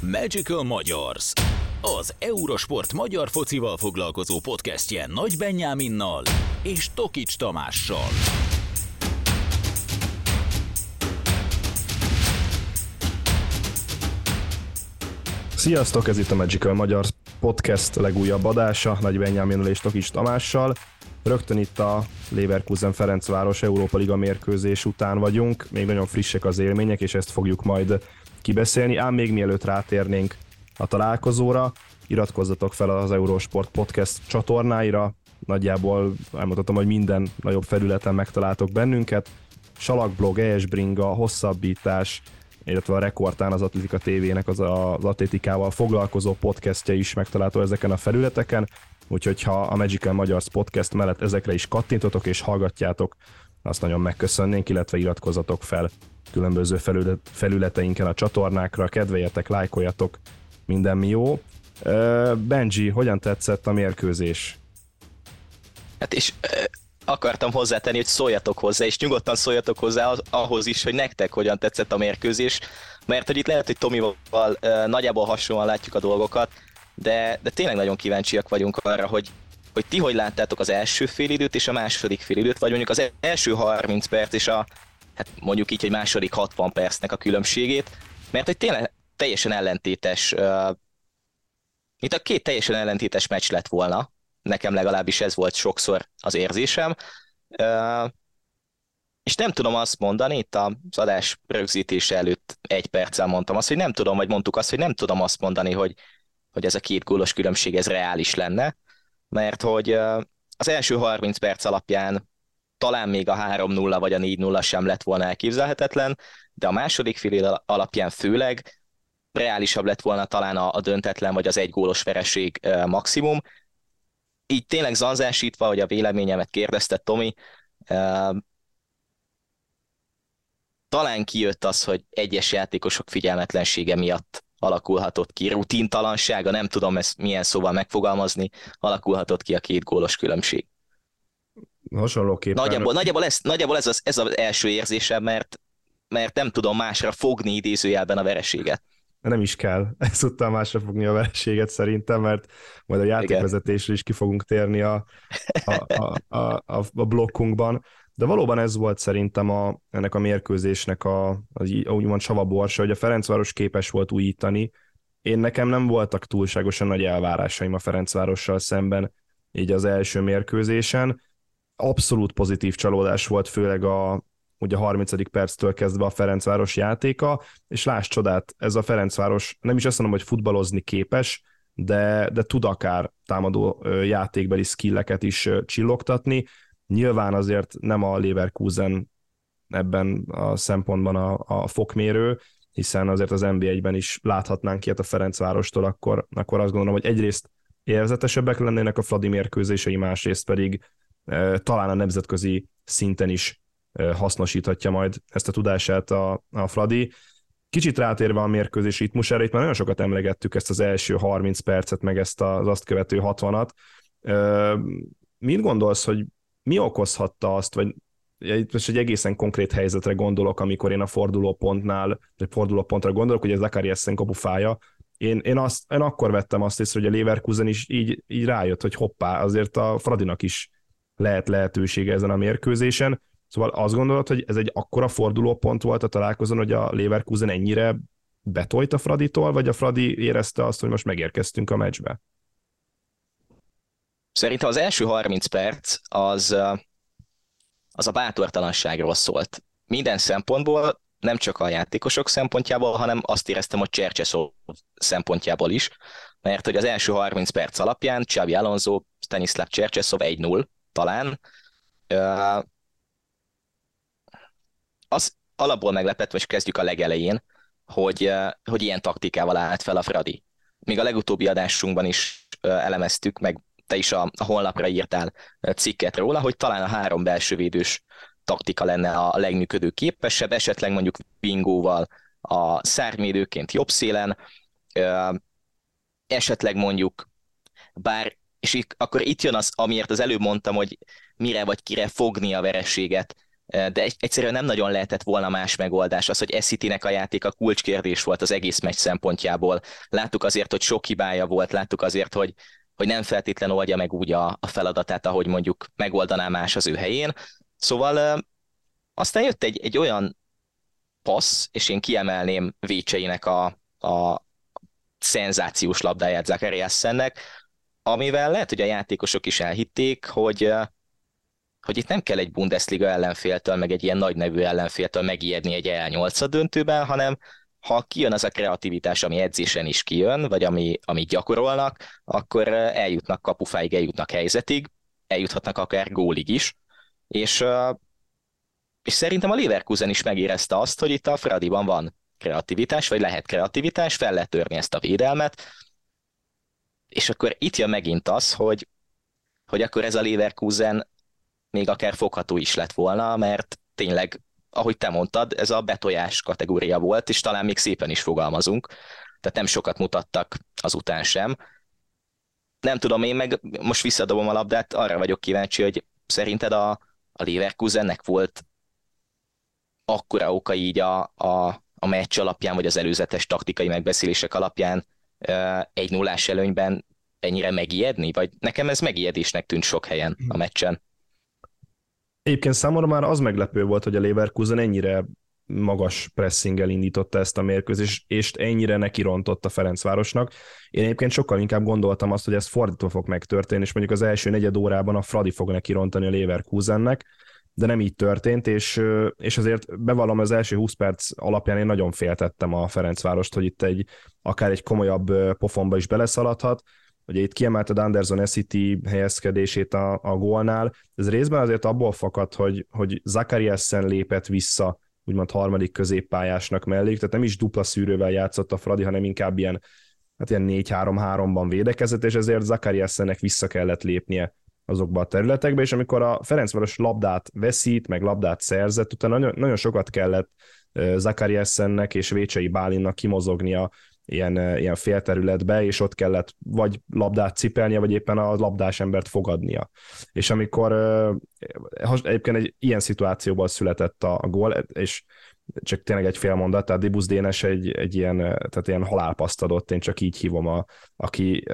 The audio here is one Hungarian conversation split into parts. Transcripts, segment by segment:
Magical Magyars, az Eurosport magyar focival foglalkozó podcastje Nagy Benyáminnal és Tokics Tamással. Sziasztok, ez itt a Magical Magyar Podcast legújabb adása, Nagy Benyáminnal és Tokics Tamással. Rögtön itt a Leverkusen Ferencváros Európa Liga mérkőzés után vagyunk, még nagyon frissek az élmények, és ezt fogjuk majd kibeszélni, ám még mielőtt rátérnénk a találkozóra, iratkozzatok fel az Eurosport Podcast csatornáira, nagyjából elmutatom, hogy minden nagyobb felületen megtaláltok bennünket, Salakblog, ESBringa, Hosszabbítás, illetve a Rekordtán az Atletika TV-nek az, az atlétikával foglalkozó podcastja is megtalálható ezeken a felületeken, úgyhogy ha a Magical Magyars podcast mellett ezekre is kattintotok és hallgatjátok, azt nagyon megköszönnénk, illetve iratkozzatok fel különböző felület, felületeinken a csatornákra, kedveljetek, lájkoljatok, minden mi jó. Benji, hogyan tetszett a mérkőzés? Hát és akartam hozzátenni, hogy szóljatok hozzá, és nyugodtan szóljatok hozzá ahhoz is, hogy nektek hogyan tetszett a mérkőzés, mert hogy itt lehet, hogy Tomival nagyjából hasonlóan látjuk a dolgokat, de, de tényleg nagyon kíváncsiak vagyunk arra, hogy, hogy ti hogy láttátok az első félidőt és a második félidőt, vagy mondjuk az első 30 perc és a hát mondjuk így, hogy második 60 percnek a különbségét, mert hogy tényleg teljesen ellentétes, uh, itt a két teljesen ellentétes meccs lett volna, nekem legalábbis ez volt sokszor az érzésem, uh, és nem tudom azt mondani, itt az adás rögzítése előtt egy perccel mondtam azt, hogy nem tudom, vagy mondtuk azt, hogy nem tudom azt mondani, hogy, hogy ez a két gólos különbség ez reális lenne, mert hogy az első 30 perc alapján talán még a 3-0 vagy a 4-0 sem lett volna elképzelhetetlen, de a második fél alapján főleg reálisabb lett volna talán a, a döntetlen vagy az egy gólos vereség maximum. Így tényleg zanzásítva, hogy a véleményemet kérdezte Tomi, talán kijött az, hogy egyes játékosok figyelmetlensége miatt alakulhatott ki, rutintalansága, nem tudom ezt milyen szóval megfogalmazni, alakulhatott ki a két gólos különbség hasonlóképpen... Nagyjából, nagyjából, ez, nagyjából ez, az, ez az első érzésem, mert, mert nem tudom másra fogni idézőjelben a vereséget. Nem is kell ezúttal másra fogni a vereséget szerintem, mert majd a játékvezetésre is ki fogunk térni a, a, a, a, a, blokkunkban. De valóban ez volt szerintem a, ennek a mérkőzésnek a, az, úgymond savaborsa, hogy a Ferencváros képes volt újítani. Én nekem nem voltak túlságosan nagy elvárásaim a Ferencvárossal szemben így az első mérkőzésen abszolút pozitív csalódás volt, főleg a, ugye a 30. perctől kezdve a Ferencváros játéka, és láss csodát, ez a Ferencváros nem is azt mondom, hogy futballozni képes, de, de tud akár támadó játékbeli skilleket is csillogtatni. Nyilván azért nem a Leverkusen ebben a szempontban a, a fokmérő, hiszen azért az NBA-ben is láthatnánk ilyet a Ferencvárostól, akkor, akkor azt gondolom, hogy egyrészt élvezetesebbek lennének a Fradi mérkőzései, másrészt pedig talán a nemzetközi szinten is hasznosíthatja majd ezt a tudását a, a Fradi. Kicsit rátérve a mérkőzés ritmusára, itt már nagyon sokat emlegettük ezt az első 30 percet, meg ezt az azt követő 60-at. Mit gondolsz, hogy mi okozhatta azt, vagy itt most egy egészen konkrét helyzetre gondolok, amikor én a fordulópontnál, vagy fordulópontra gondolok, hogy ez Zakari Essen kapufája, én, én, azt, én akkor vettem azt észre, hogy a Leverkusen is így, így rájött, hogy hoppá, azért a Fradinak is lehet lehetősége ezen a mérkőzésen. Szóval azt gondolod, hogy ez egy akkora fordulópont volt a találkozón, hogy a Leverkusen ennyire betolt a Fraditól, vagy a Fradi érezte azt, hogy most megérkeztünk a meccsbe? Szerintem az első 30 perc az, az a bátortalanságról szólt. Minden szempontból, nem csak a játékosok szempontjából, hanem azt éreztem, hogy Csercseszó szempontjából is, mert hogy az első 30 perc alapján Xavi Alonso, Stanislav Csercseszov 1-0, talán. Az alapból meglepett, vagy kezdjük a legelején, hogy, hogy ilyen taktikával állt fel a Fradi. Még a legutóbbi adásunkban is elemeztük, meg te is a, a honlapra írtál cikket róla, hogy talán a három belső védős taktika lenne a legműködő képesebb, esetleg mondjuk Bingóval a szárnyvédőként jobb szélen, esetleg mondjuk, bár és itt, akkor itt jön az, amiért az előbb mondtam, hogy mire vagy kire fogni a vereséget. de egyszerűen nem nagyon lehetett volna más megoldás. Az, hogy Essity-nek a játék a kulcskérdés volt az egész meccs szempontjából. Láttuk azért, hogy sok hibája volt, láttuk azért, hogy, hogy nem feltétlen oldja meg úgy a, a feladatát, ahogy mondjuk megoldaná más az ő helyén. Szóval aztán jött egy, egy olyan passz, és én kiemelném Vécseinek a, a szenzációs labdáját Zakariassennek, amivel lehet, hogy a játékosok is elhitték, hogy hogy itt nem kell egy Bundesliga ellenféltől, meg egy ilyen nagy nevű ellenféltől megijedni egy el 8 döntőben, hanem ha kijön az a kreativitás, ami edzésen is kijön, vagy ami, ami gyakorolnak, akkor eljutnak kapufáig, eljutnak helyzetig, eljuthatnak akár gólig is, és, és szerintem a Leverkusen is megérezte azt, hogy itt a Fradiban van kreativitás, vagy lehet kreativitás, fel lehet törni ezt a védelmet, és akkor itt jön megint az, hogy, hogy akkor ez a Leverkusen még akár fogható is lett volna, mert tényleg, ahogy te mondtad, ez a betojás kategória volt, és talán még szépen is fogalmazunk, tehát nem sokat mutattak azután sem. Nem tudom, én meg most visszadobom a labdát, arra vagyok kíváncsi, hogy szerinted a, a Leverkusennek volt akkora oka így a, a, a meccs alapján, vagy az előzetes taktikai megbeszélések alapján egy nullás előnyben ennyire megijedni? Vagy nekem ez megijedésnek tűnt sok helyen a meccsen. Egyébként számomra már az meglepő volt, hogy a Leverkusen ennyire magas pressinggel indította ezt a mérkőzést, és ennyire nekirontott a Ferencvárosnak. Én egyébként sokkal inkább gondoltam azt, hogy ez fordítva fog megtörténni, és mondjuk az első negyed órában a Fradi fog nekirontani a Leverkusennek, de nem így történt, és, és azért bevallom az első 20 perc alapján én nagyon féltettem a Ferencvárost, hogy itt egy akár egy komolyabb pofonba is beleszaladhat, Ugye itt kiemelted Anderson City helyezkedését a, a gólnál, ez részben azért abból fakad, hogy, hogy Zakariasen lépett vissza úgymond harmadik középpályásnak mellé, tehát nem is dupla szűrővel játszott a Fradi, hanem inkább ilyen, hát ilyen 4-3-3-ban védekezett, és ezért Zakariasennek vissza kellett lépnie azokba a területekbe, és amikor a Ferencváros labdát veszít, meg labdát szerzett, utána nagyon, nagyon sokat kellett Zakariasennek és Vécsei Bálinnak kimozognia ilyen, ilyen félterületbe, és ott kellett vagy labdát cipelnie, vagy éppen a labdás embert fogadnia. És amikor egyébként egy ilyen szituációból született a gól, és csak tényleg egy fél mondat, tehát Dibus Dénes egy, egy ilyen, tehát ilyen halálpaszt adott, én csak így hívom, a, aki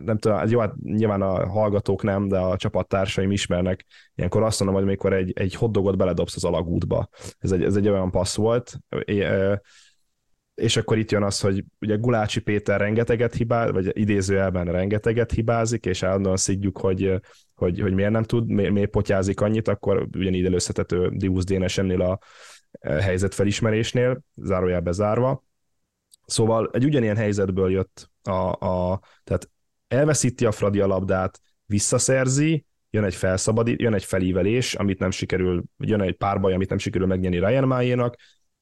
nem tudom, jó, hát nyilván a hallgatók nem, de a csapattársaim ismernek, ilyenkor azt mondom, hogy amikor egy, egy hoddogot beledobsz az alagútba. Ez egy, ez egy olyan passz volt, és akkor itt jön az, hogy ugye Gulácsi Péter rengeteget hibáz, vagy idézőjelben rengeteget hibázik, és állandóan szidjuk, hogy, hogy, hogy miért nem tud, miért, miért potyázik annyit, akkor ugyanígy előszetető Divusz Dénes ennél a helyzet felismerésnél, zárójelbe zárva. Szóval egy ugyanilyen helyzetből jött a, a tehát elveszíti a Fradi a labdát, visszaszerzi, jön egy felszabadít, jön egy felívelés, amit nem sikerül, jön egy párbaj, amit nem sikerül megnyerni Ryan Májénak,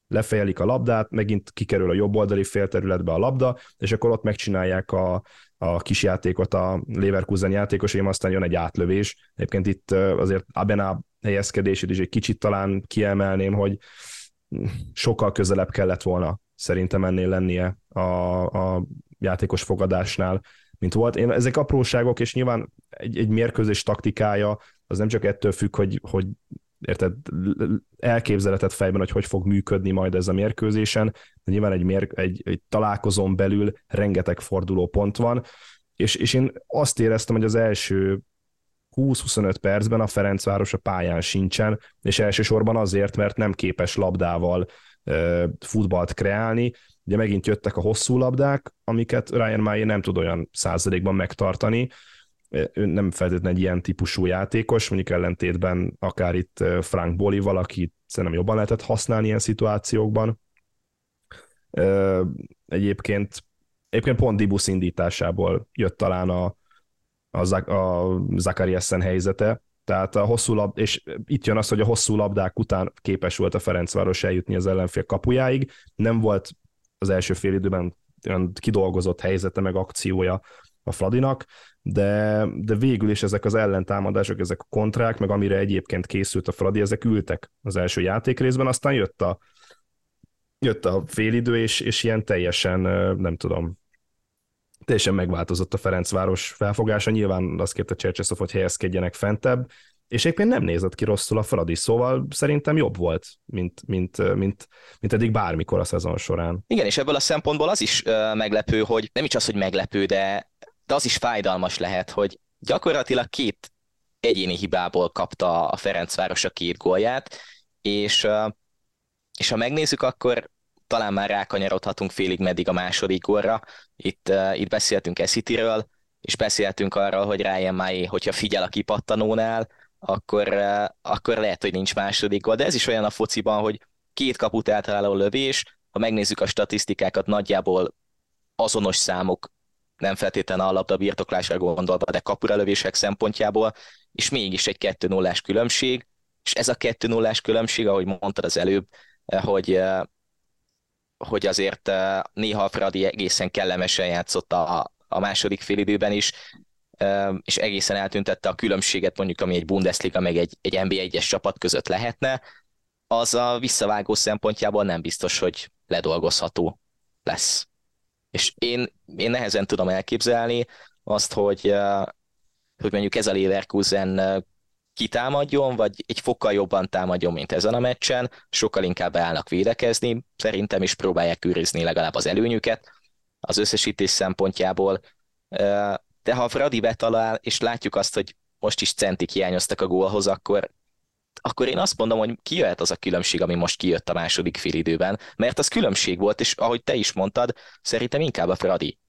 lefejelik a labdát, megint kikerül a jobb oldali félterületbe a labda, és akkor ott megcsinálják a, a kis játékot a Leverkusen játékosaim, aztán jön egy átlövés. Egyébként itt azért Abena helyezkedését is egy kicsit talán kiemelném, hogy sokkal közelebb kellett volna szerintem ennél lennie a, a játékos fogadásnál, mint volt. Én, ezek apróságok, és nyilván egy, egy mérkőzés taktikája az nem csak ettől függ, hogy, hogy érted, elképzeletet fejben, hogy hogy fog működni majd ez a mérkőzésen, de nyilván egy, mér, egy, egy találkozón belül rengeteg forduló pont van, és, és én azt éreztem, hogy az első 20-25 percben a Ferencváros a pályán sincsen, és elsősorban azért, mert nem képes labdával futballt kreálni. Ugye megint jöttek a hosszú labdák, amiket Ryan Mayer nem tud olyan százalékban megtartani, ő nem feltétlenül egy ilyen típusú játékos, mondjuk ellentétben akár itt Frank Boli valaki szerintem jobban lehetett használni ilyen szituációkban. Egyébként, egyébként pont Dibus indításából jött talán a, a, a Zakariasen helyzete, tehát a hosszú lab, és itt jön az, hogy a hosszú labdák után képes volt a Ferencváros eljutni az ellenfél kapujáig. Nem volt az első fél időben olyan kidolgozott helyzete, meg akciója a Fradinak, de, de végül is ezek az ellentámadások, ezek a kontrák, meg amire egyébként készült a Fradi, ezek ültek az első játékrészben, aztán jött a, jött a félidő, és, és ilyen teljesen, nem tudom, teljesen megváltozott a Ferencváros felfogása. Nyilván azt kérte Csercseszov, hogy helyezkedjenek fentebb, és éppen nem nézett ki rosszul a Fradi, szóval szerintem jobb volt, mint, mint, mint, mint eddig bármikor a szezon során. Igen, és ebből a szempontból az is meglepő, hogy nem is az, hogy meglepő, de, de az is fájdalmas lehet, hogy gyakorlatilag két egyéni hibából kapta a Ferencváros a két gólját, és, és ha megnézzük, akkor talán már rákanyarodhatunk félig meddig a második gólra. Itt, uh, itt beszéltünk Eszitiről, és beszéltünk arról, hogy Ryan Mai, hogyha figyel a kipattanónál, akkor, akkor lehet, hogy nincs második gól, de ez is olyan a fociban, hogy két kaput eltaláló lövés, ha megnézzük a statisztikákat, nagyjából azonos számok, nem feltétlenül a labda birtoklásra gondolva, de kapura lövések szempontjából, és mégis egy 2 0 különbség, és ez a 2 0 különbség, ahogy mondtad az előbb, hogy, hogy azért néha a Fradi egészen kellemesen játszott a, a második félidőben is, és egészen eltüntette a különbséget mondjuk, ami egy Bundesliga meg egy, egy NBA-es csapat között lehetne, az a visszavágó szempontjából nem biztos, hogy ledolgozható lesz. És én, én nehezen tudom elképzelni azt, hogy, hogy mondjuk ez a Leverkusen kitámadjon, vagy egy fokkal jobban támadjon, mint ezen a meccsen, sokkal inkább állnak védekezni, szerintem is próbálják őrizni legalább az előnyüket az összesítés szempontjából, de ha Fradi betalál, és látjuk azt, hogy most is centik hiányoztak a gólhoz, akkor, akkor én azt mondom, hogy kijöhet az a különbség, ami most kijött a második félidőben, mert az különbség volt, és ahogy te is mondtad, szerintem inkább a Fradi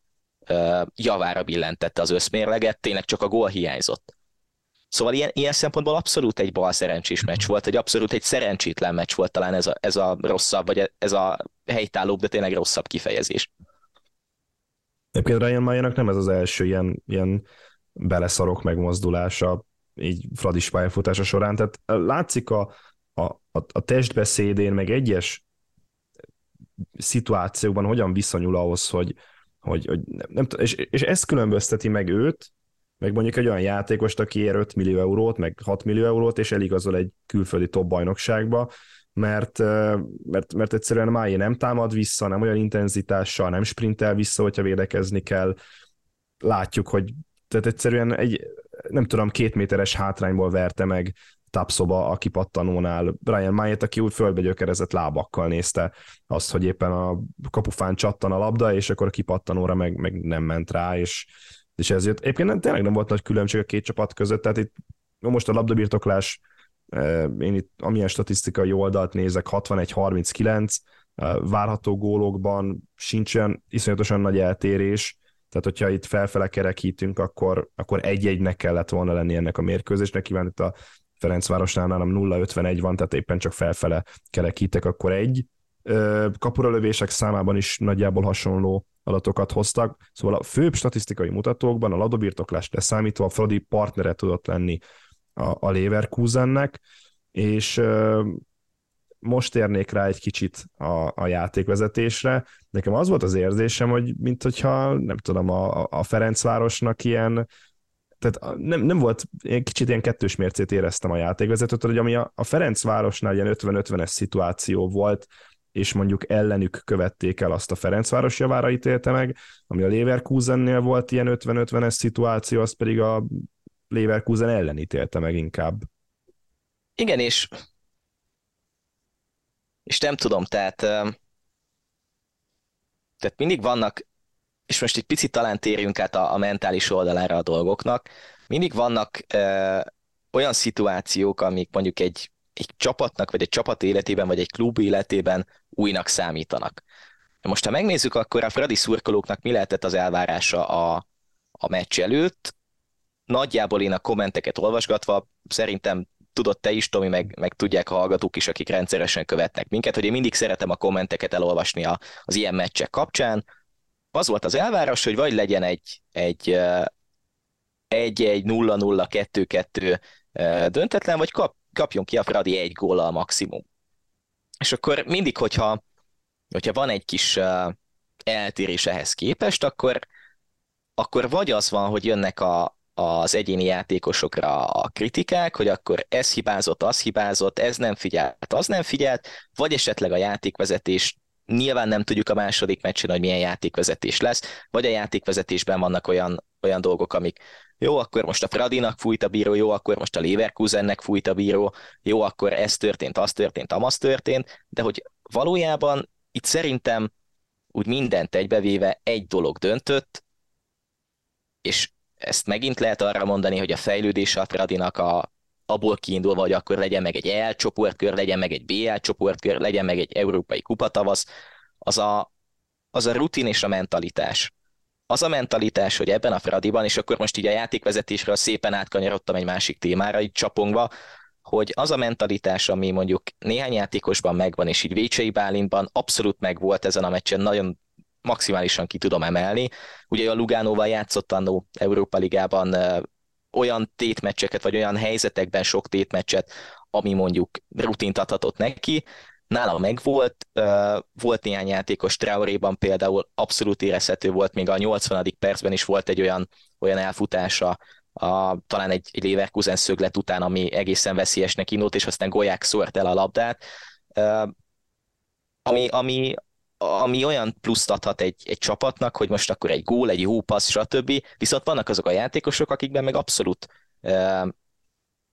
javára billentette az összmérleget, tényleg csak a gól hiányzott. Szóval ilyen, ilyen szempontból abszolút egy bal szerencsés meccs volt, egy abszolút egy szerencsétlen meccs volt talán ez a, ez a rosszabb, vagy ez a helytállóbb, de tényleg rosszabb kifejezés. Egyébként Ryan Mayer-nak nem ez az első ilyen, ilyen beleszarok megmozdulása így Fradis pályafutása során, tehát látszik a, a, a, a testbeszédén, meg egyes szituációkban hogyan viszonyul ahhoz, hogy, hogy, hogy nem, és, és ezt különbözteti meg őt, meg mondjuk egy olyan játékost, aki ér 5 millió eurót, meg 6 millió eurót, és eligazol egy külföldi top bajnokságba, mert, mert, mert egyszerűen Máé nem támad vissza, nem olyan intenzitással, nem sprintel vissza, hogyha védekezni kell. Látjuk, hogy tehát egyszerűen egy, nem tudom, két méteres hátrányból verte meg Tapszoba a kipattanónál. Brian Májét, aki úgy földbe gyökerezett lábakkal nézte azt, hogy éppen a kapufán csattan a labda, és akkor a kipattanóra meg, meg nem ment rá, és, és ezért egyébként tényleg nem volt nagy különbség a két csapat között, tehát itt most a labdabirtoklás én itt amilyen statisztikai oldalt nézek, 61-39, várható gólokban sincs olyan iszonyatosan nagy eltérés, tehát hogyha itt felfele kerekítünk, akkor, akkor egy-egynek kellett volna lenni ennek a mérkőzésnek, kíván itt a Ferencvárosnál nálam 0-51 van, tehát éppen csak felfele kerekítek, akkor egy. Kapuralövések számában is nagyjából hasonló adatokat hoztak, szóval a főbb statisztikai mutatókban a ladobirtoklás leszámítva a Fradi partnere tudott lenni a, a Leverkusennek, és most érnék rá egy kicsit a, a játékvezetésre. Nekem az volt az érzésem, hogy mint hogyha, nem tudom, a, a Ferencvárosnak ilyen, tehát nem, nem volt, én kicsit ilyen kettős mércét éreztem a játékvezetőtől, hogy ami a, a Ferencvárosnál ilyen 50-50-es szituáció volt, és mondjuk ellenük követték el azt a Ferencváros javára ítélte meg, ami a Leverkusennél volt ilyen 50-50-es szituáció, az pedig a Leverkusen ellen ítélte meg inkább. Igen, és és nem tudom, tehát tehát mindig vannak, és most egy picit talán térjünk át a, a mentális oldalára a dolgoknak, mindig vannak ö, olyan szituációk, amik mondjuk egy, egy csapatnak, vagy egy csapat életében, vagy egy klub életében újnak számítanak. Most ha megnézzük, akkor a Fradi szurkolóknak mi lehetett az elvárása a, a meccs előtt, nagyjából én a kommenteket olvasgatva szerintem tudod te is, Tomi, meg, meg tudják a hallgatók is, akik rendszeresen követnek minket, hogy én mindig szeretem a kommenteket elolvasni a, az ilyen meccsek kapcsán. Az volt az elvárás, hogy vagy legyen egy, egy egy, egy 0 0 2 2 döntetlen, vagy kap, kapjon ki a Fradi egy góla a maximum. És akkor mindig, hogyha, hogyha van egy kis eltérés ehhez képest, akkor, akkor vagy az van, hogy jönnek a, az egyéni játékosokra a kritikák, hogy akkor ez hibázott, az hibázott, ez nem figyelt, az nem figyelt, vagy esetleg a játékvezetés nyilván nem tudjuk a második meccsen, hogy milyen játékvezetés lesz, vagy a játékvezetésben vannak olyan, olyan dolgok, amik, jó, akkor most a Fradinak fújt a bíró, jó, akkor most a Leverkusennek fújt a bíró, jó, akkor ez történt, az történt, amaz történt, de hogy valójában itt szerintem úgy mindent egybevéve egy dolog döntött, és ezt megint lehet arra mondani, hogy a fejlődés a Fradinak a, abból kiindulva, hogy akkor legyen meg egy EL csoportkör, legyen meg egy BL csoportkör, legyen meg egy európai kupatavasz, az a, az a rutin és a mentalitás. Az a mentalitás, hogy ebben a Fradiban, és akkor most így a játékvezetésről szépen átkanyarodtam egy másik témára, így csapongva, hogy az a mentalitás, ami mondjuk néhány játékosban megvan, és így Vécsei Bálintban abszolút megvolt ezen a meccsen, nagyon maximálisan ki tudom emelni. Ugye a Lugánóval játszott annó Európa Ligában olyan tétmeccseket, vagy olyan helyzetekben sok tétmeccset, ami mondjuk rutint adhatott neki, nála megvolt, volt néhány játékos Traoréban például abszolút érezhető volt, még a 80. percben is volt egy olyan, olyan elfutása, a, talán egy, egy Leverkusen szöglet után, ami egészen veszélyesnek indult, és aztán Golyák szórt el a labdát, ami, ami, ami olyan pluszt adhat egy, egy csapatnak, hogy most akkor egy gól, egy jó passz, stb. Viszont vannak azok a játékosok, akikben meg abszolút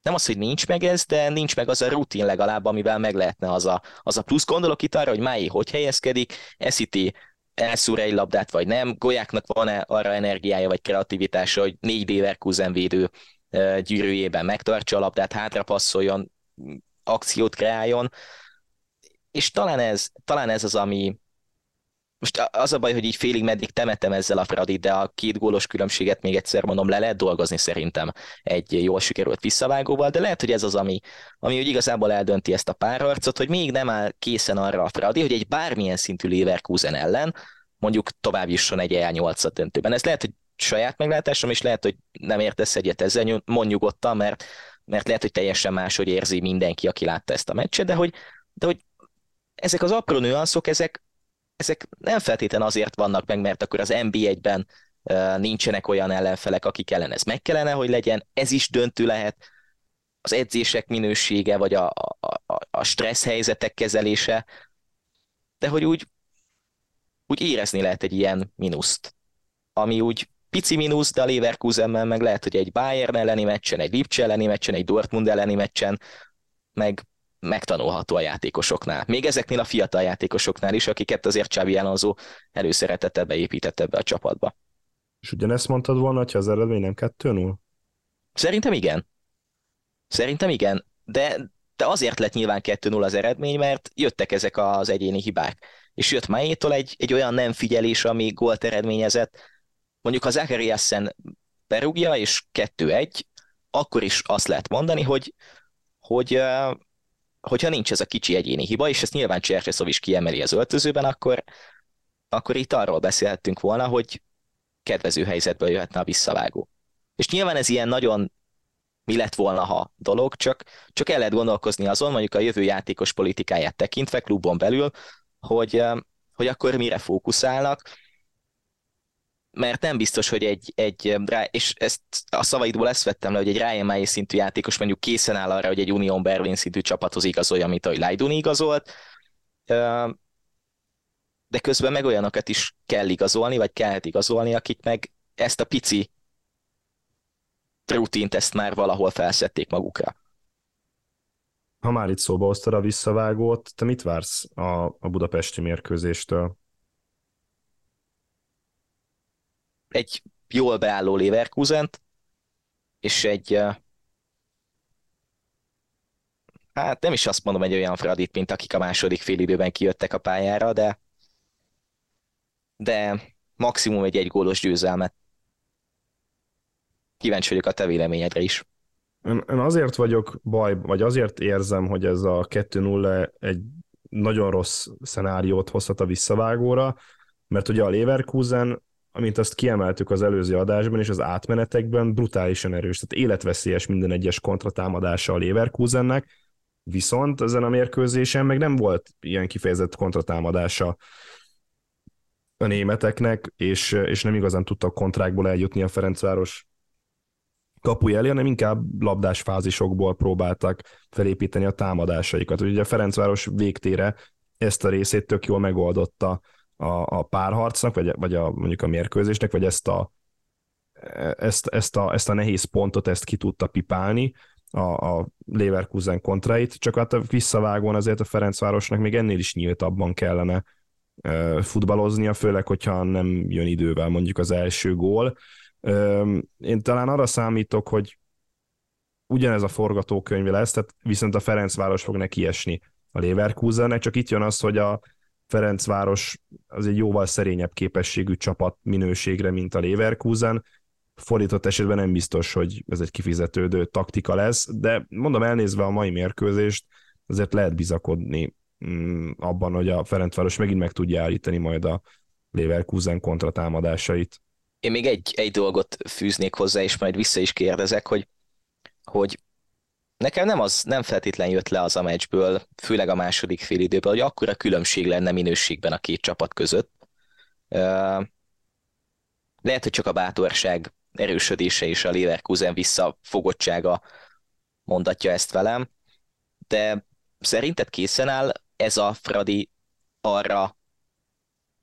nem az, hogy nincs meg ez, de nincs meg az a rutin legalább, amivel meg lehetne az a, az a plusz. Gondolok itt arra, hogy Mái hogy helyezkedik, Esziti elszúr egy labdát, vagy nem, Golyáknak van-e arra energiája, vagy kreativitása, hogy négy Leverkusen védő gyűrűjében megtartsa a labdát, hátra passzoljon, akciót kreáljon, és talán ez, talán ez az, ami, most az a baj, hogy így félig meddig temetem ezzel a Fradi, de a két gólos különbséget még egyszer mondom, le lehet dolgozni szerintem egy jól sikerült visszavágóval, de lehet, hogy ez az, ami, ami úgy igazából eldönti ezt a párharcot, hogy még nem áll készen arra a Fradi, hogy egy bármilyen szintű Leverkusen ellen mondjuk tovább jusson egy el 8 döntőben. Ez lehet, hogy saját meglátásom, és lehet, hogy nem értesz egyet ezzel, mond nyugodtan, mert, mert lehet, hogy teljesen máshogy érzi mindenki, aki látta ezt a meccset, de hogy, de hogy ezek az apró nüanszok, ezek ezek nem feltétlen azért vannak meg, mert akkor az NB1-ben nincsenek olyan ellenfelek, akik ellen ez meg kellene, hogy legyen, ez is döntő lehet, az edzések minősége, vagy a, a, a stressz helyzetek kezelése, de hogy úgy, úgy érezni lehet egy ilyen mínuszt, ami úgy pici mínusz, de a Leverkusenben meg lehet, hogy egy Bayern elleni meccsen, egy Lipcse elleni meccsen, egy Dortmund elleni meccsen, meg megtanulható a játékosoknál. Még ezeknél a fiatal játékosoknál is, akiket azért Xavi Alonso előszeretette beépített ebbe a csapatba. És ugyanezt mondtad volna, hogy az eredmény nem 2-0? Szerintem igen. Szerintem igen, de, de azért lett nyilván 2-0 az eredmény, mert jöttek ezek az egyéni hibák. És jött Maétól egy, egy olyan nem figyelés, ami gólt eredményezett. Mondjuk a Zachariasen berúgja, és 2-1, akkor is azt lehet mondani, hogy, hogy hogyha nincs ez a kicsi egyéni hiba, és ezt nyilván Csercseszov is kiemeli az öltözőben, akkor, akkor itt arról beszélhettünk volna, hogy kedvező helyzetből jöhetne a visszavágó. És nyilván ez ilyen nagyon mi lett volna, ha dolog, csak, csak el lehet gondolkozni azon, mondjuk a jövő játékos politikáját tekintve klubon belül, hogy, hogy akkor mire fókuszálnak, mert nem biztos, hogy egy, egy és ezt a szavaidból ezt vettem le, hogy egy Ryan May szintű játékos mondjuk készen áll arra, hogy egy Union Berlin szintű csapathoz igazolja, mint ahogy Lajduni igazolt, de közben meg olyanokat is kell igazolni, vagy kellhet igazolni, akik meg ezt a pici rutint ezt már valahol felszették magukra. Ha már itt szóba hoztad a visszavágót, te mit vársz a, a budapesti mérkőzéstől? Egy jól beálló leverkusen és egy hát nem is azt mondom egy olyan Fradit, mint akik a második fél időben kijöttek a pályára, de de maximum egy egy gólos győzelmet. Kíváncsi vagyok a te véleményedre is. Én, én azért vagyok baj, vagy azért érzem, hogy ez a 2-0 egy nagyon rossz szenáriót hozhat a visszavágóra, mert ugye a Leverkusen amint azt kiemeltük az előző adásban, és az átmenetekben brutálisan erős, tehát életveszélyes minden egyes kontratámadása a Leverkusennek, viszont ezen a mérkőzésen meg nem volt ilyen kifejezett kontratámadása a németeknek, és, és nem igazán tudtak kontrákból eljutni a Ferencváros kapuj elé, hanem inkább labdás fázisokból próbáltak felépíteni a támadásaikat. Ugye a Ferencváros végtére ezt a részét tök jól megoldotta a, a párharcnak, vagy, vagy a, mondjuk a mérkőzésnek, vagy ezt a ezt, ezt, a, ezt a nehéz pontot, ezt ki tudta pipálni, a, a Leverkusen kontrait, csak hát a visszavágón azért a Ferencvárosnak még ennél is nyíltabban kellene futballoznia, főleg, hogyha nem jön idővel mondjuk az első gól. Én talán arra számítok, hogy ugyanez a forgatókönyv lesz, tehát viszont a Ferencváros fog neki esni a Leverkusennek, csak itt jön az, hogy a Ferencváros az egy jóval szerényebb képességű csapat minőségre, mint a Leverkusen, fordított esetben nem biztos, hogy ez egy kifizetődő taktika lesz, de mondom, elnézve a mai mérkőzést, azért lehet bizakodni mm, abban, hogy a Ferencváros megint meg tudja állítani majd a Leverkusen kontratámadásait. Én még egy, egy dolgot fűznék hozzá, és majd vissza is kérdezek, hogy, hogy nekem nem, az, nem feltétlen jött le az a meccsből, főleg a második fél időből, hogy akkora különbség lenne minőségben a két csapat között. Lehet, hogy csak a bátorság erősödése és a Leverkusen visszafogottsága mondatja ezt velem, de szerinted készen áll ez a Fradi arra,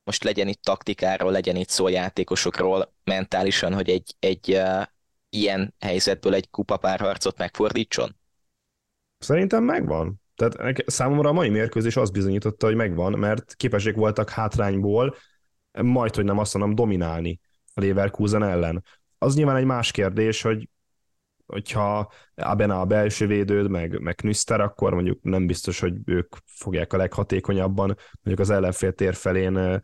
most legyen itt taktikáról, legyen itt szó játékosokról mentálisan, hogy egy, egy uh, ilyen helyzetből egy kupapárharcot megfordítson? Szerintem megvan. Tehát számomra a mai mérkőzés azt bizonyította, hogy megvan, mert képesek voltak hátrányból, majd, hogy nem azt mondom, dominálni a Leverkusen ellen az nyilván egy más kérdés, hogy hogyha Abena a belső védőd, meg, meg Knüster, akkor mondjuk nem biztos, hogy ők fogják a leghatékonyabban mondjuk az ellenfél tér felén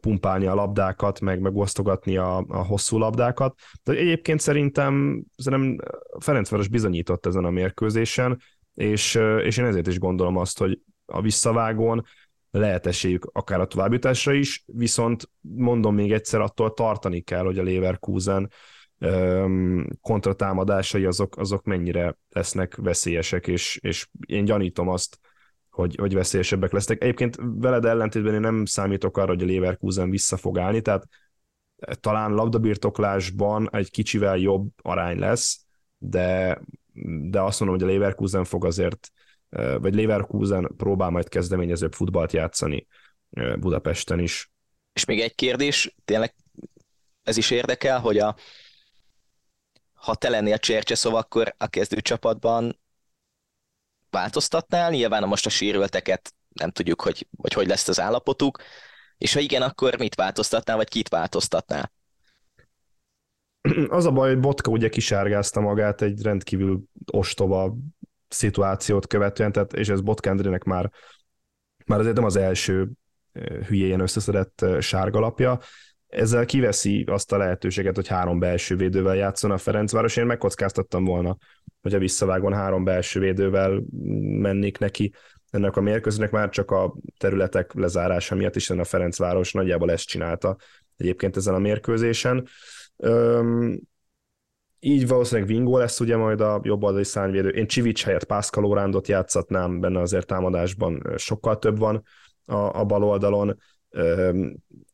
pumpálni a labdákat, meg megosztogatni a, a hosszú labdákat. De egyébként szerintem, szerintem Ferencváros bizonyított ezen a mérkőzésen, és, és én ezért is gondolom azt, hogy a visszavágón lehet esélyük akár a továbbjutásra is, viszont mondom még egyszer, attól tartani kell, hogy a Leverkusen kontratámadásai azok, azok mennyire lesznek veszélyesek, és, és én gyanítom azt, hogy, hogy veszélyesebbek lesznek. Egyébként veled ellentétben én nem számítok arra, hogy a Leverkusen vissza fog állni, tehát talán labdabirtoklásban egy kicsivel jobb arány lesz, de, de azt mondom, hogy a Leverkusen fog azért vagy Leverkusen próbál majd kezdeményezőbb futballt játszani Budapesten is. És még egy kérdés, tényleg ez is érdekel, hogy a, ha te lennél Csercseszov, akkor a kezdőcsapatban változtatnál? Nyilván most a sérülteket nem tudjuk, hogy, hogy hogy lesz az állapotuk, és ha igen, akkor mit változtatnál, vagy kit változtatnál? Az a baj, hogy Botka ugye kisárgázta magát egy rendkívül ostoba szituációt követően, tehát, és ez Botkendrinek már, már azért nem az első hülyén összeszedett sárgalapja, ezzel kiveszi azt a lehetőséget, hogy három belső védővel játszon a Ferencváros. Én megkockáztattam volna, hogy a visszavágon három belső védővel mennék neki. Ennek a mérkőzőnek, már csak a területek lezárása miatt, hiszen a Ferencváros nagyjából ezt csinálta egyébként ezen a mérkőzésen így valószínűleg Vingo lesz ugye majd a jobb oldali szárnyvédő. Én Csivics helyett Pászkal Órándot játszatnám, benne azért támadásban sokkal több van a, a bal oldalon.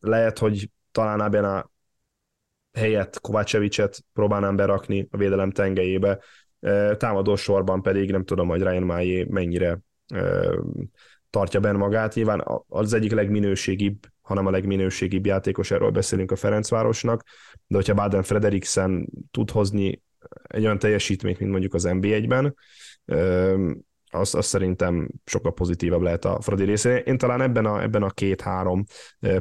Lehet, hogy talán ebben a helyett Kovácsevicset próbálnám berakni a védelem tengelyébe, támadó sorban pedig nem tudom, hogy Ryan Májé mennyire tartja benne magát. Nyilván az egyik legminőségibb, hanem a legminőségibb játékos, erről beszélünk a Ferencvárosnak, de hogyha Baden Frederiksen tud hozni egy olyan teljesítményt, mint mondjuk az NB1-ben, az, az szerintem sokkal pozitívabb lehet a Fradi részén. Én talán ebben a, ebben a két-három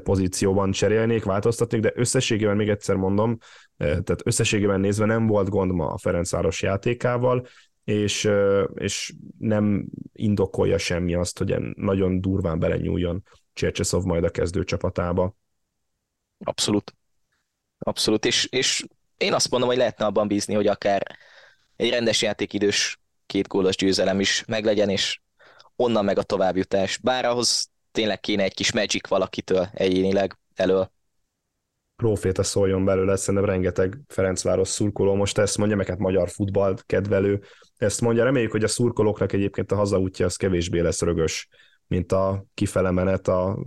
pozícióban cserélnék, változtatnék, de összességében még egyszer mondom, tehát összességében nézve nem volt gond ma a Ferencváros játékával, és, és nem indokolja semmi azt, hogy nagyon durván belenyúljon Csercseszov majd a kezdő csapatába. Abszolút. Abszolút, és, és én azt mondom, hogy lehetne abban bízni, hogy akár egy rendes játékidős két gólos győzelem is meglegyen, és onnan meg a továbbjutás. Bár ahhoz tényleg kéne egy kis magic valakitől egyénileg elől. Proféta szóljon belőle, szerintem rengeteg Ferencváros szurkoló most ezt mondja, meg hát magyar futball kedvelő ezt mondja. Reméljük, hogy a szurkolóknak egyébként a hazaútja az kevésbé lesz rögös, mint a kifele menet a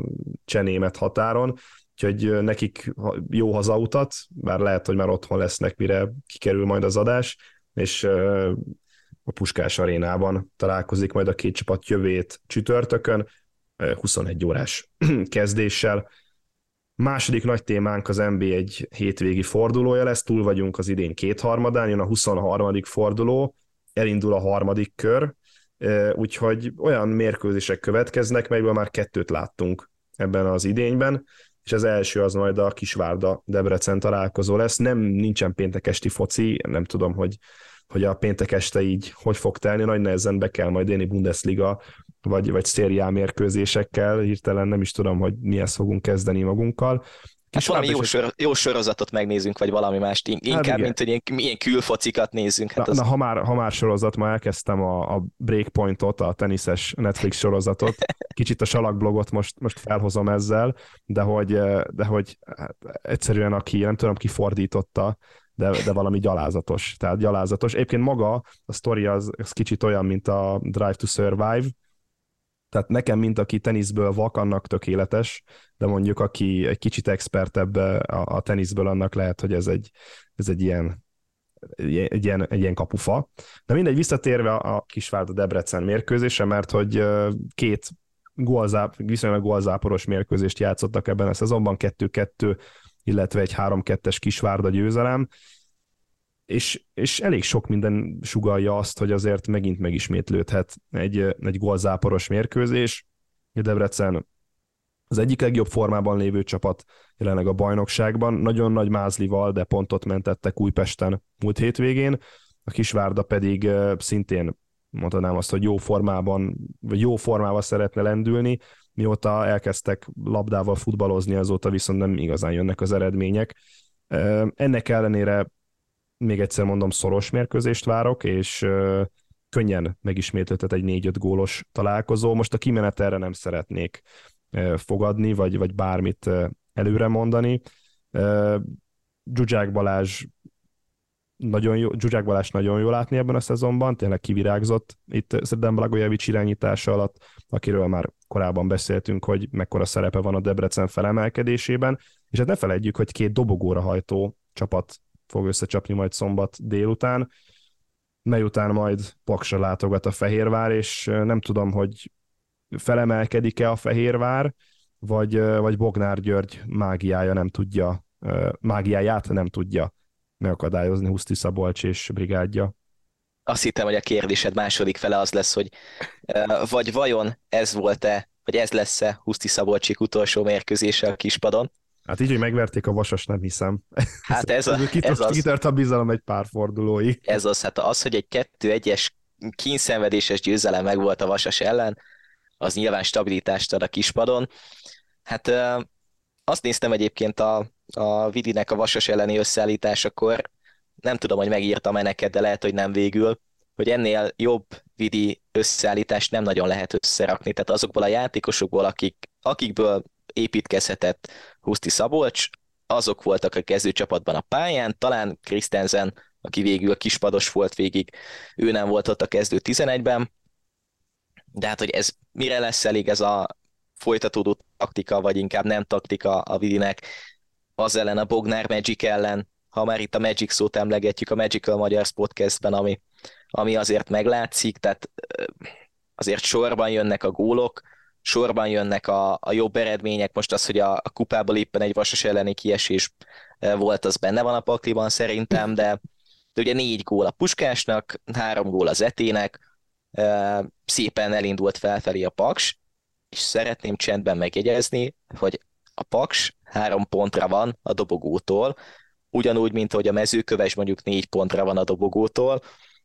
csenémet határon, úgyhogy nekik jó hazautat, bár lehet, hogy már otthon lesznek, mire kikerül majd az adás, és a Puskás arénában találkozik majd a két csapat jövét csütörtökön, 21 órás kezdéssel. Második nagy témánk az NBA egy hétvégi fordulója lesz, túl vagyunk az idén kétharmadán, jön a 23. forduló, elindul a harmadik kör, úgyhogy olyan mérkőzések következnek, melyből már kettőt láttunk ebben az idényben, és az első az majd a Kisvárda Debrecen találkozó lesz. Nem, nincsen péntek esti foci, nem tudom, hogy, hogy a péntek este így hogy fog telni, nagy nehezen be kell majd élni Bundesliga vagy, vagy szériá mérkőzésekkel, hirtelen nem is tudom, hogy mihez fogunk kezdeni magunkkal. Hát valami jó, sor, jó sorozatot megnézünk, vagy valami mást, hát inkább, hát mint hogy ilyen, ilyen külfocikat nézzünk. Hát na, az... na ha, már, ha már sorozat, ma elkezdtem a, a Breakpointot, a teniszes Netflix sorozatot, kicsit a salakblogot most, most felhozom ezzel, de hogy, de hogy hát egyszerűen aki, nem tudom, ki fordította, de, de valami gyalázatos. Tehát gyalázatos. Egyébként maga a sztori az, az kicsit olyan, mint a Drive to Survive, tehát nekem, mint aki teniszből vak, annak tökéletes, de mondjuk aki egy kicsit expertebb a, a teniszből, annak lehet, hogy ez egy, ez egy ilyen egy ilyen, egy ilyen kapufa. De mindegy, visszatérve a Kisvárda Debrecen mérkőzése, mert hogy két gólzáp, viszonylag gólzáporos mérkőzést játszottak ebben a szezonban, 2-2, illetve egy 3-2-es Kisvárda győzelem és, és elég sok minden sugalja azt, hogy azért megint megismétlődhet egy, egy gólzáporos mérkőzés. Debrecen az egyik legjobb formában lévő csapat jelenleg a bajnokságban, nagyon nagy mázlival, de pontot mentettek Újpesten múlt hétvégén, a Kisvárda pedig szintén mondhatnám azt, hogy jó formában, vagy jó formával szeretne lendülni, mióta elkezdtek labdával futballozni, azóta viszont nem igazán jönnek az eredmények. Ennek ellenére még egyszer mondom, szoros mérkőzést várok, és könnyen megismétlődhet egy 4-5 gólos találkozó. Most a kimenet erre nem szeretnék fogadni, vagy, vagy bármit előre mondani. Zsuzsák Balázs nagyon jó, Zsuzsák Balázs nagyon jó látni ebben a szezonban, tényleg kivirágzott itt Szedem Blagojevics irányítása alatt, akiről már korábban beszéltünk, hogy mekkora szerepe van a Debrecen felemelkedésében, és hát ne felejtjük, hogy két dobogóra hajtó csapat fog összecsapni majd szombat délután, mely majd Paksra látogat a Fehérvár, és nem tudom, hogy felemelkedik-e a Fehérvár, vagy, vagy Bognár György mágiája nem tudja, mágiáját nem tudja megakadályozni Huszti Szabolcs és brigádja. Azt hittem, hogy a kérdésed második fele az lesz, hogy vagy vajon ez volt-e, vagy ez lesz-e Huszti Szabolcsik utolsó mérkőzése a kispadon, Hát így, hogy megverték a vasas, nem hiszem. Hát ez, a, ez az... Kitört a bizalom egy pár fordulóig. Ez az, hát az, hogy egy kettő-egyes kínszenvedéses győzelem meg volt a vasas ellen, az nyilván stabilitást ad a kispadon. Hát azt néztem egyébként a, a Vidinek a vasas elleni összeállításakor, nem tudom, hogy megírtam-e neked, de lehet, hogy nem végül, hogy ennél jobb Vidi összeállítást nem nagyon lehet összerakni. Tehát azokból a játékosokból, akik, akikből építkezhetett Huszti Szabolcs, azok voltak a kezdőcsapatban a pályán, talán Christensen, aki végül a kispados volt végig, ő nem volt ott a kezdő 11-ben, de hát, hogy ez mire lesz elég ez a folytatódó taktika, vagy inkább nem taktika a Vidinek, az ellen a Bognár Magic ellen, ha már itt a Magic szót emlegetjük a Magical Magyar Podcastben, ami, ami azért meglátszik, tehát azért sorban jönnek a gólok, sorban jönnek a, a jobb eredmények. Most az, hogy a, a kupából éppen egy vasas elleni kiesés e, volt, az benne van a pakliban szerintem, de, de ugye négy gól a Puskásnak, három gól az Etének, e, szépen elindult felfelé a Paks, és szeretném csendben megjegyezni, hogy a Paks három pontra van a dobogótól, ugyanúgy, mint hogy a mezőköves mondjuk négy pontra van a dobogótól,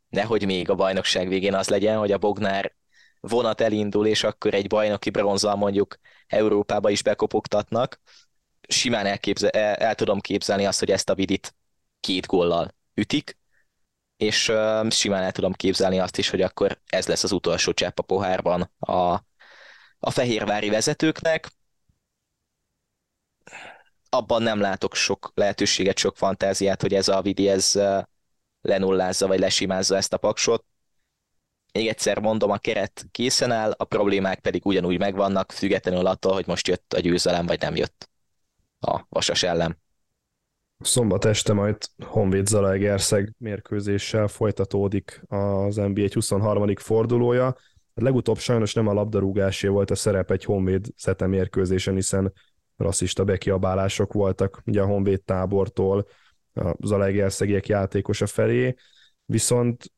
nehogy még a bajnokság végén az legyen, hogy a Bognár vonat elindul, és akkor egy bajnoki bronzal mondjuk Európába is bekopogtatnak. Simán elképzel, el, el tudom képzelni azt, hogy ezt a vidit két góllal ütik, és uh, simán el tudom képzelni azt is, hogy akkor ez lesz az utolsó csepp a pohárban a, a fehérvári vezetőknek. Abban nem látok sok lehetőséget, sok fantáziát, hogy ez a vidi ez uh, lenullázza vagy lesimázza ezt a paksot még egyszer mondom, a keret készen áll, a problémák pedig ugyanúgy megvannak, függetlenül attól, hogy most jött a győzelem, vagy nem jött a Vasas ellen. Szombat este majd Honvéd Zalaegerszeg mérkőzéssel folytatódik az NBA 23. fordulója. A legutóbb sajnos nem a labdarúgásé volt a szerep egy Honvéd Szete mérkőzésen, hiszen rasszista bekiabálások voltak ugye a Honvéd tábortól a Zalaegerszegiek játékosa felé, viszont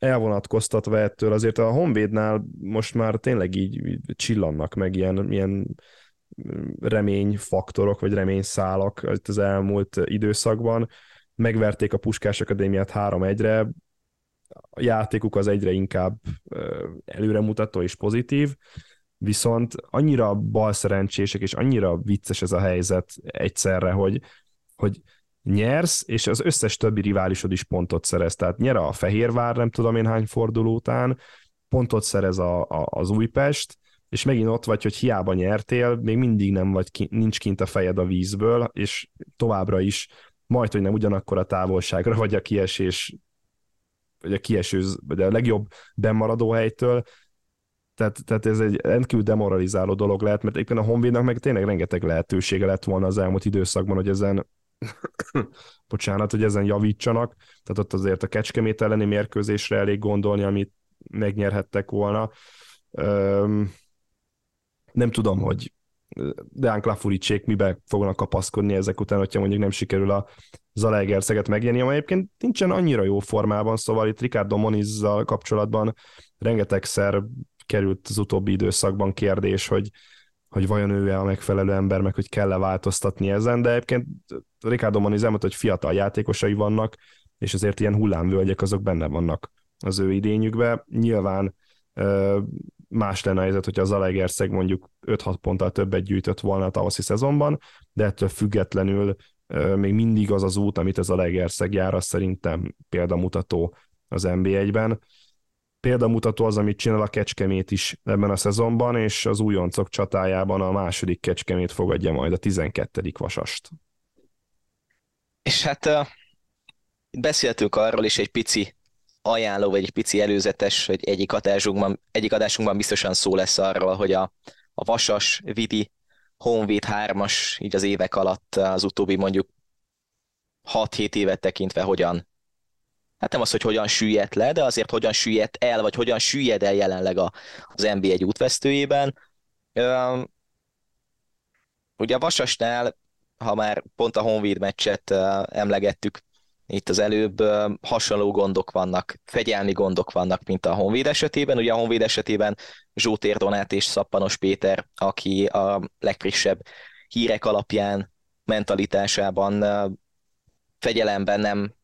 elvonatkoztatva ettől. Azért a Honvédnál most már tényleg így, csillannak meg ilyen, ilyen reményfaktorok, vagy reményszálak az elmúlt időszakban. Megverték a Puskás Akadémiát 3-1-re, a játékuk az egyre inkább előremutató és pozitív, viszont annyira balszerencsések, és annyira vicces ez a helyzet egyszerre, hogy, hogy nyersz, és az összes többi riválisod is pontot szerez. Tehát nyer a Fehérvár, nem tudom én hány forduló után, pontot szerez a, a, az Újpest, és megint ott vagy, hogy hiába nyertél, még mindig nem vagy, ki, nincs kint a fejed a vízből, és továbbra is majd, hogy nem ugyanakkor a távolságra, vagy a kiesés, vagy a kieső, vagy a legjobb bemaradó helytől, tehát, tehát ez egy rendkívül demoralizáló dolog lehet, mert egyébként a Honvédnak meg tényleg rengeteg lehetősége lett volna az elmúlt időszakban, hogy ezen bocsánat, hogy ezen javítsanak, tehát ott azért a Kecskemét elleni mérkőzésre elég gondolni, amit megnyerhettek volna. Üm, nem tudom, hogy Deán Klafuricsék mibe fognak kapaszkodni ezek után, hogyha mondjuk nem sikerül a Zalaegerszeget megnyerni, ami egyébként nincsen annyira jó formában, szóval itt Ricardo Monizzal kapcsolatban rengetegszer került az utóbbi időszakban kérdés, hogy, hogy vajon ő a megfelelő ember, meg hogy kell-e változtatni ezen, de egyébként Ricardo Moniz elmondta, hogy fiatal játékosai vannak, és azért ilyen hullámvölgyek azok benne vannak az ő idényükbe. Nyilván más lenne a helyzet, hogyha az Zalaegerszeg mondjuk 5-6 ponttal többet gyűjtött volna a tavaszi szezonban, de ettől függetlenül még mindig az az út, amit az Zalaegerszeg jár, az szerintem példamutató az NB1-ben. Példamutató az, amit csinál a Kecskemét is ebben a szezonban, és az újoncok csatájában a második Kecskemét fogadja majd a 12. vasast. És hát uh, arról is egy pici ajánló, vagy egy pici előzetes, hogy egyik adásunkban, egyik adásunkban biztosan szó lesz arról, hogy a, a Vasas, Vidi, Honvéd 3-as így az évek alatt az utóbbi mondjuk 6-7 évet tekintve hogyan hát nem az, hogy hogyan süllyedt le, de azért hogyan süllyedt el, vagy hogyan süllyed el jelenleg a, az NBA egy útvesztőjében. Ugye a Vasasnál, ha már pont a Honvéd meccset uh, emlegettük, itt az előbb hasonló gondok vannak, fegyelmi gondok vannak, mint a Honvéd esetében. Ugye a Honvéd esetében Zsótér Donát és Szappanos Péter, aki a legfrissebb hírek alapján mentalitásában uh, fegyelemben nem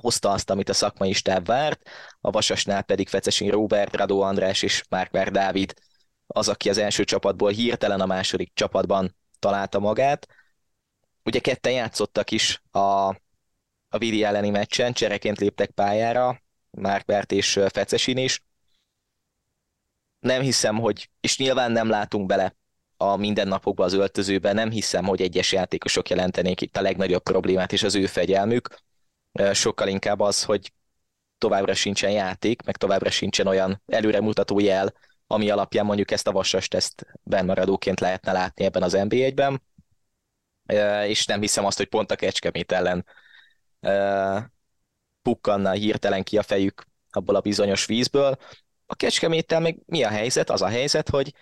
hozta azt, amit a szakmai stáb várt, a Vasasnál pedig Fecesin Robert, Radó András és Márkvár Dávid az, aki az első csapatból hirtelen a második csapatban találta magát. Ugye ketten játszottak is a, a Vidi elleni meccsen, csereként léptek pályára, Márkvárt és Fecesin is. Nem hiszem, hogy, és nyilván nem látunk bele a mindennapokban az öltözőben, nem hiszem, hogy egyes játékosok jelentenék itt a legnagyobb problémát, és az ő fegyelmük sokkal inkább az, hogy továbbra sincsen játék, meg továbbra sincsen olyan előremutató jel, ami alapján mondjuk ezt a vasast ezt benmaradóként lehetne látni ebben az NB1-ben, és nem hiszem azt, hogy pont a Kecskemét ellen pukkanna hirtelen ki a fejük abból a bizonyos vízből. A Kecskeméttel még mi a helyzet? Az a helyzet, hogy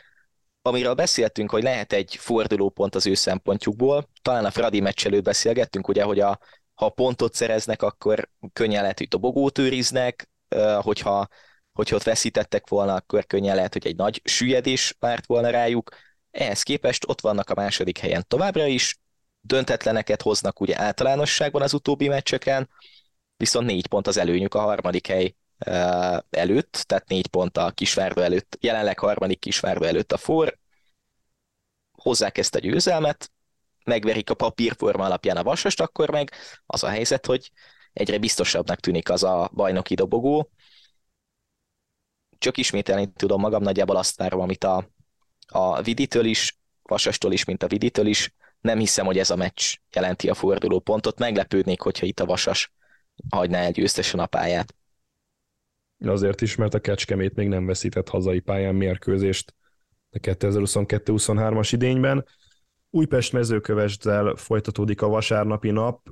amiről beszéltünk, hogy lehet egy fordulópont az ő szempontjukból, talán a Fradi meccs előtt beszélgettünk, ugye, hogy a ha pontot szereznek, akkor könnyen lehet, hogy dobogót őriznek, hogyha, hogyha ott veszítettek volna, akkor könnyen lehet, hogy egy nagy süllyedés várt volna rájuk. Ehhez képest ott vannak a második helyen továbbra is, döntetleneket hoznak ugye általánosságban az utóbbi meccseken, viszont négy pont az előnyük a harmadik hely előtt, tehát négy pont a kisvárdó előtt, jelenleg harmadik kisvárdó előtt a for, hozzák ezt a győzelmet, megverik a papírforma alapján a vasast, akkor meg az a helyzet, hogy egyre biztosabbnak tűnik az a bajnoki dobogó. Csak ismételni tudom magam, nagyjából azt várom, amit a, a Viditől is, Vasastól is, mint a Viditől is. Nem hiszem, hogy ez a meccs jelenti a forduló pontot. Meglepődnék, hogyha itt a Vasas hagyná el győztesen a pályát. Azért is, mert a Kecskemét még nem veszített hazai pályán mérkőzést a 2022-23-as idényben. Újpest mezőkövesdel folytatódik a vasárnapi nap.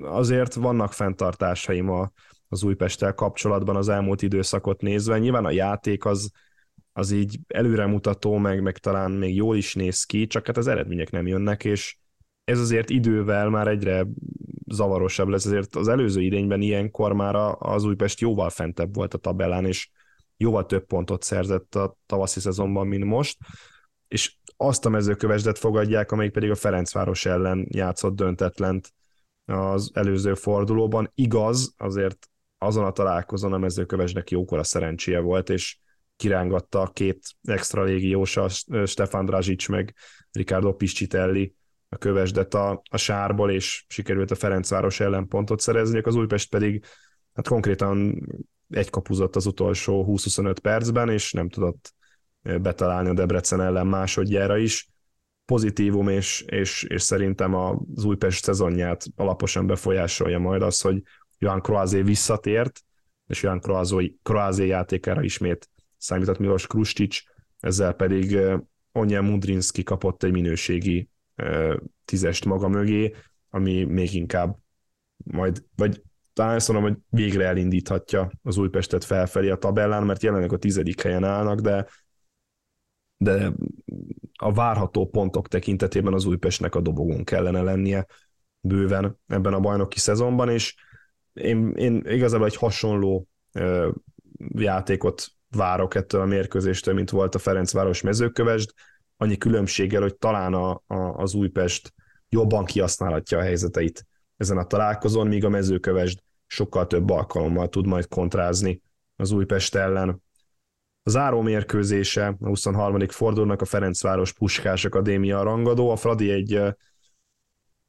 Azért vannak fenntartásaim a, az Újpesttel kapcsolatban az elmúlt időszakot nézve. Nyilván a játék az, az így előremutató, meg, meg talán még jól is néz ki, csak hát az eredmények nem jönnek, és ez azért idővel már egyre zavarosabb lesz, ezért az előző idényben ilyenkor már az Újpest jóval fentebb volt a tabellán, és jóval több pontot szerzett a tavaszi szezonban, mint most, és azt a mezőkövesdet fogadják, amelyik pedig a Ferencváros ellen játszott döntetlent az előző fordulóban. Igaz, azért azon a találkozón a mezőkövesnek jókora szerencséje volt, és kirángatta a két extra légiósa, Stefan Drazic meg Ricardo Piscitelli a kövesdet a, a sárból, és sikerült a Ferencváros ellen pontot szerezni, az Újpest pedig hát konkrétan egy kapuzott az utolsó 20-25 percben, és nem tudott betalálni a Debrecen ellen másodjára is. Pozitívum, és, és, és szerintem az Újpest szezonját alaposan befolyásolja majd az, hogy Johan Kroazé visszatért, és Johan Kroazé játékára ismét számított Milos Krustic, ezzel pedig Onyen Mudrinski kapott egy minőségi tízest maga mögé, ami még inkább majd, vagy talán azt mondom, hogy végre elindíthatja az Újpestet felfelé a tabellán, mert jelenleg a tizedik helyen állnak, de de a várható pontok tekintetében az Újpestnek a dobogón kellene lennie bőven ebben a bajnoki szezonban, és én, én igazából egy hasonló ö, játékot várok ettől a mérkőzéstől, mint volt a Ferencváros mezőkövesd, annyi különbséggel, hogy talán a, a, az Újpest jobban kihasználhatja a helyzeteit ezen a találkozón, míg a mezőkövesd sokkal több alkalommal tud majd kontrázni az Újpest ellen. A záró mérkőzése a 23. fordulónak a Ferencváros Puskás Akadémia rangadó. A Fradi egy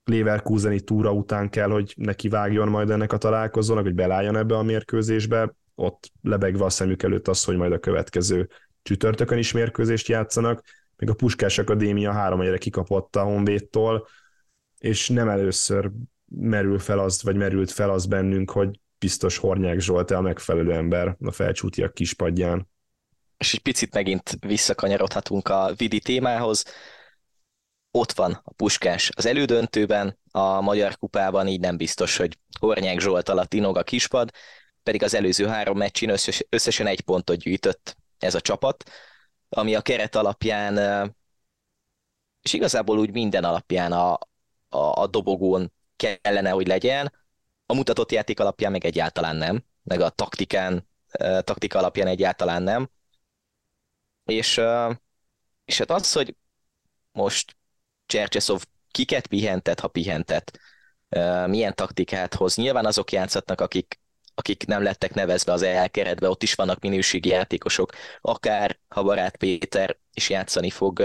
Leverkuseni túra után kell, hogy neki vágjon majd ennek a találkozónak, hogy belálljon ebbe a mérkőzésbe. Ott lebegve a szemük előtt az, hogy majd a következő csütörtökön is mérkőzést játszanak. Még a Puskás Akadémia három egyre kikapott a Honvédtól, és nem először merül fel az, vagy merült fel az bennünk, hogy biztos Hornyák Zsolt a megfelelő ember a felcsútiak kispadján és egy picit megint visszakanyarodhatunk a Vidi témához. Ott van a Puskás az elődöntőben, a Magyar Kupában így nem biztos, hogy Hornyák Zsolt alatt inog a kispad, pedig az előző három meccsin összes, összesen egy pontot gyűjtött ez a csapat, ami a keret alapján, és igazából úgy minden alapján a, a, a dobogón kellene, hogy legyen, a mutatott játék alapján meg egyáltalán nem, meg a taktikán, taktika alapján egyáltalán nem. És, és hát az, hogy most Csercseszov kiket pihentet, ha pihentet, milyen taktikát hoz. Nyilván azok játszhatnak, akik, akik nem lettek nevezve az elkeretbe, ott is vannak minőségi játékosok, akár ha Barát Péter is játszani fog,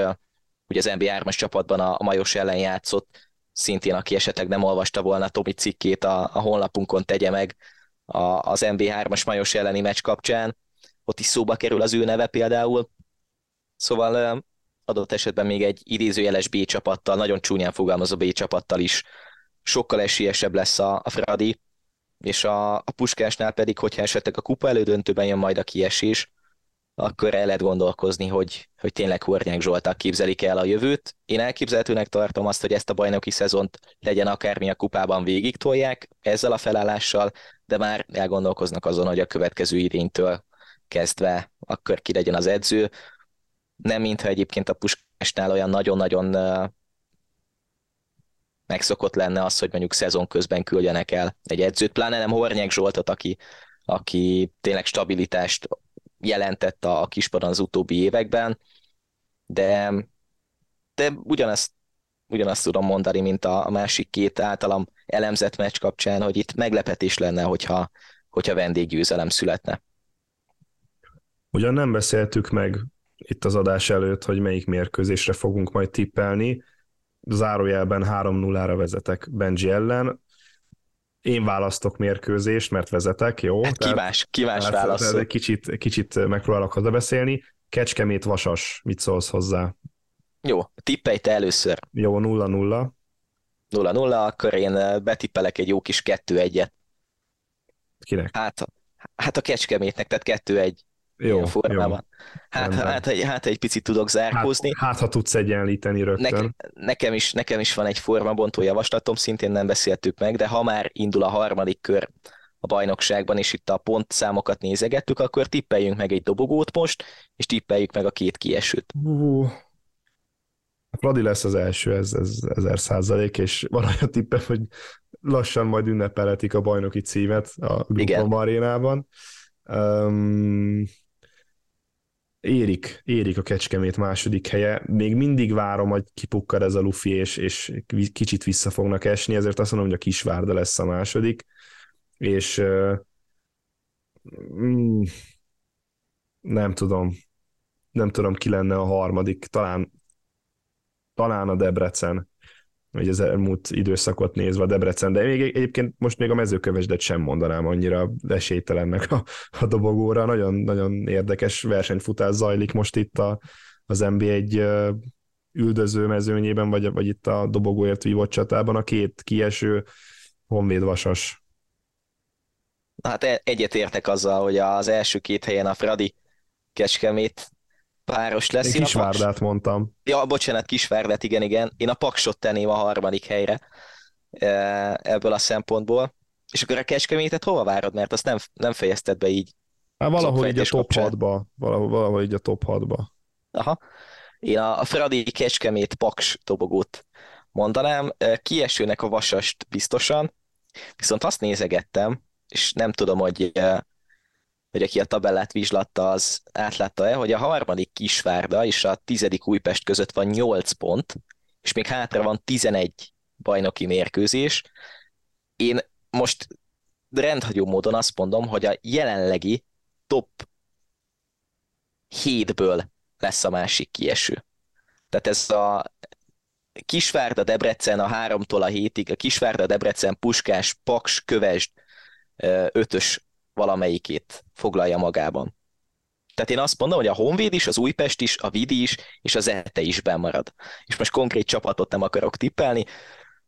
ugye az NBA-3-as csapatban a, Majos ellen játszott, szintén aki esetleg nem olvasta volna Tomi cikkét a, a honlapunkon tegye meg a, az MB3-as Majos elleni meccs kapcsán, ott is szóba kerül az ő neve például, Szóval adott esetben még egy idézőjeles B csapattal, nagyon csúnyán fogalmazó B csapattal is sokkal esélyesebb lesz a, a Fradi, és a, a Puskásnál pedig, hogyha esetleg a kupa elődöntőben jön majd a kiesés, akkor el lehet gondolkozni, hogy, hogy tényleg Hornyák Zsoltak képzelik el a jövőt. Én elképzelhetőnek tartom azt, hogy ezt a bajnoki szezont legyen akármi a kupában végig tolják ezzel a felállással, de már elgondolkoznak azon, hogy a következő idénytől kezdve akkor ki legyen az edző nem mintha egyébként a Puskásnál olyan nagyon-nagyon megszokott lenne az, hogy mondjuk szezon közben küldjenek el egy edzőt, pláne nem Hornyák Zsoltot, aki, aki tényleg stabilitást jelentett a kispadon az utóbbi években, de, de ugyanazt, ugyanazt tudom mondani, mint a, a másik két általam elemzett meccs kapcsán, hogy itt meglepetés lenne, hogyha, hogyha vendéggyőzelem születne. Ugyan nem beszéltük meg itt az adás előtt, hogy melyik mérkőzésre fogunk majd tippelni. Zárójelben 3-0-ra vezetek Benji ellen. Én választok mérkőzést, mert vezetek, jó? Hát ki más, ki más választ? Kicsit, kicsit megpróbálok haza beszélni. Kecskemét Vasas, mit szólsz hozzá? Jó, tippelj te először. Jó, 0-0. 0-0, akkor én betippelek egy jó kis 2-1-et. Kinek? Hát, hát a Kecskemétnek, tehát 2-1. Jó, formában. Jó. Hát, hát, hát, hát egy picit tudok zárkózni. Hát, hát ha tudsz egyenlíteni rögtön. Ne, nekem, is, nekem is van egy formabontó javaslatom, szintén nem beszéltük meg, de ha már indul a harmadik kör, a bajnokságban, és itt a pontszámokat nézegettük, akkor tippeljünk meg egy dobogót most, és tippeljük meg a két kiesőt. Uh, Fradi lesz az első, ez, ez ezer százalék, és van olyan tippem, hogy lassan majd ünnepelhetik a bajnoki címet a Grupom arénában. Um, érik, érik a Kecskemét második helye. Még mindig várom, hogy kipukkad ez a lufi, és, és kicsit vissza fognak esni, ezért azt mondom, hogy a Kisvárda lesz a második, és mm, nem tudom, nem tudom, ki lenne a harmadik, talán, talán a Debrecen, hogy az elmúlt időszakot nézve Debrecen, de még egyébként most még a mezőkövesdet sem mondanám annyira esélytelennek a, a dobogóra. Nagyon, nagyon érdekes versenyfutás zajlik most itt a, az NB1 üldöző mezőnyében, vagy, vagy itt a dobogóért vívott csatában a két kieső Honvéd Vasas. Hát e- egyetértek azzal, hogy az első két helyen a Fradi Kecskemét páros lesz. Én Kisvárdát mondtam. Ja, bocsánat, Kisvárdát, igen, igen. Én a Paksot tenném a harmadik helyre e, ebből a szempontból. És akkor a Kecskemétet hova várod, mert azt nem, nem fejezted be így. Hát valahol így a top 6-ba. Valahol, valahol így a top 6-ba. Aha. Én a Fradi Kecskemét Paks dobogót mondanám. E, kiesőnek a Vasast biztosan, viszont azt nézegettem, és nem tudom, hogy e, hogy aki a tabellát vizslatta, az átlátta-e, hogy a harmadik Kisvárda és a tizedik Újpest között van 8 pont, és még hátra van 11 bajnoki mérkőzés. Én most rendhagyó módon azt mondom, hogy a jelenlegi top 7-ből lesz a másik kieső. Tehát ez a Kisvárda, Debrecen a háromtól a hétig, a Kisvárda, Debrecen, Puskás, Paks, Kövesd, ötös valamelyikét foglalja magában. Tehát én azt mondom, hogy a Honvéd is, az Újpest is, a Vidi is, és az ETE is bemarad. És most konkrét csapatot nem akarok tippelni,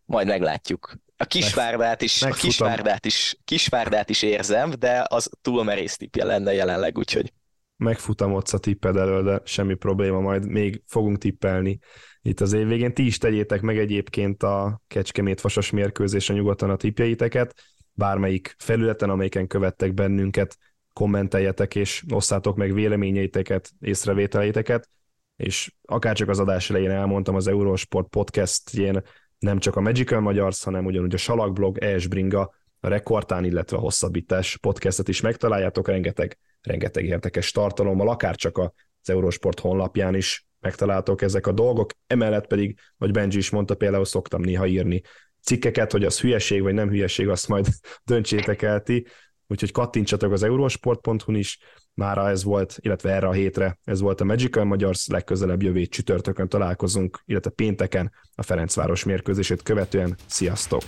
majd meglátjuk. A Kisvárdát is, a Kisvárdát is, Kisvárdát is érzem, de az túl merész tippje lenne jelenleg, úgyhogy. Megfutam ott a tipped elől, de semmi probléma, majd még fogunk tippelni itt az év végén. Ti is tegyétek meg egyébként a Kecskemét Vasas mérkőzésen nyugodtan a tippjeiteket bármelyik felületen, amelyiken követtek bennünket, kommenteljetek és osszátok meg véleményeiteket, észrevételeiteket, és akárcsak az adás elején elmondtam az Eurosport podcastjén, nem csak a Magical Magyars, hanem ugyanúgy a Salakblog, Esbringa, a Rekordtán, illetve a Hosszabbítás podcastet is megtaláljátok, rengeteg, rengeteg érdekes tartalommal, akár csak az Eurosport honlapján is megtaláltok ezek a dolgok, emellett pedig, vagy Benji is mondta, például szoktam néha írni cikkeket, hogy az hülyeség vagy nem hülyeség, azt majd döntsétek el ti. Úgyhogy kattintsatok az eurosport.hu-n is, mára ez volt, illetve erre a hétre ez volt a Magical Magyars, legközelebb jövő csütörtökön találkozunk, illetve pénteken a Ferencváros mérkőzését követően. Sziasztok!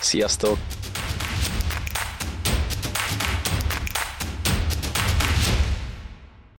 Sziasztok!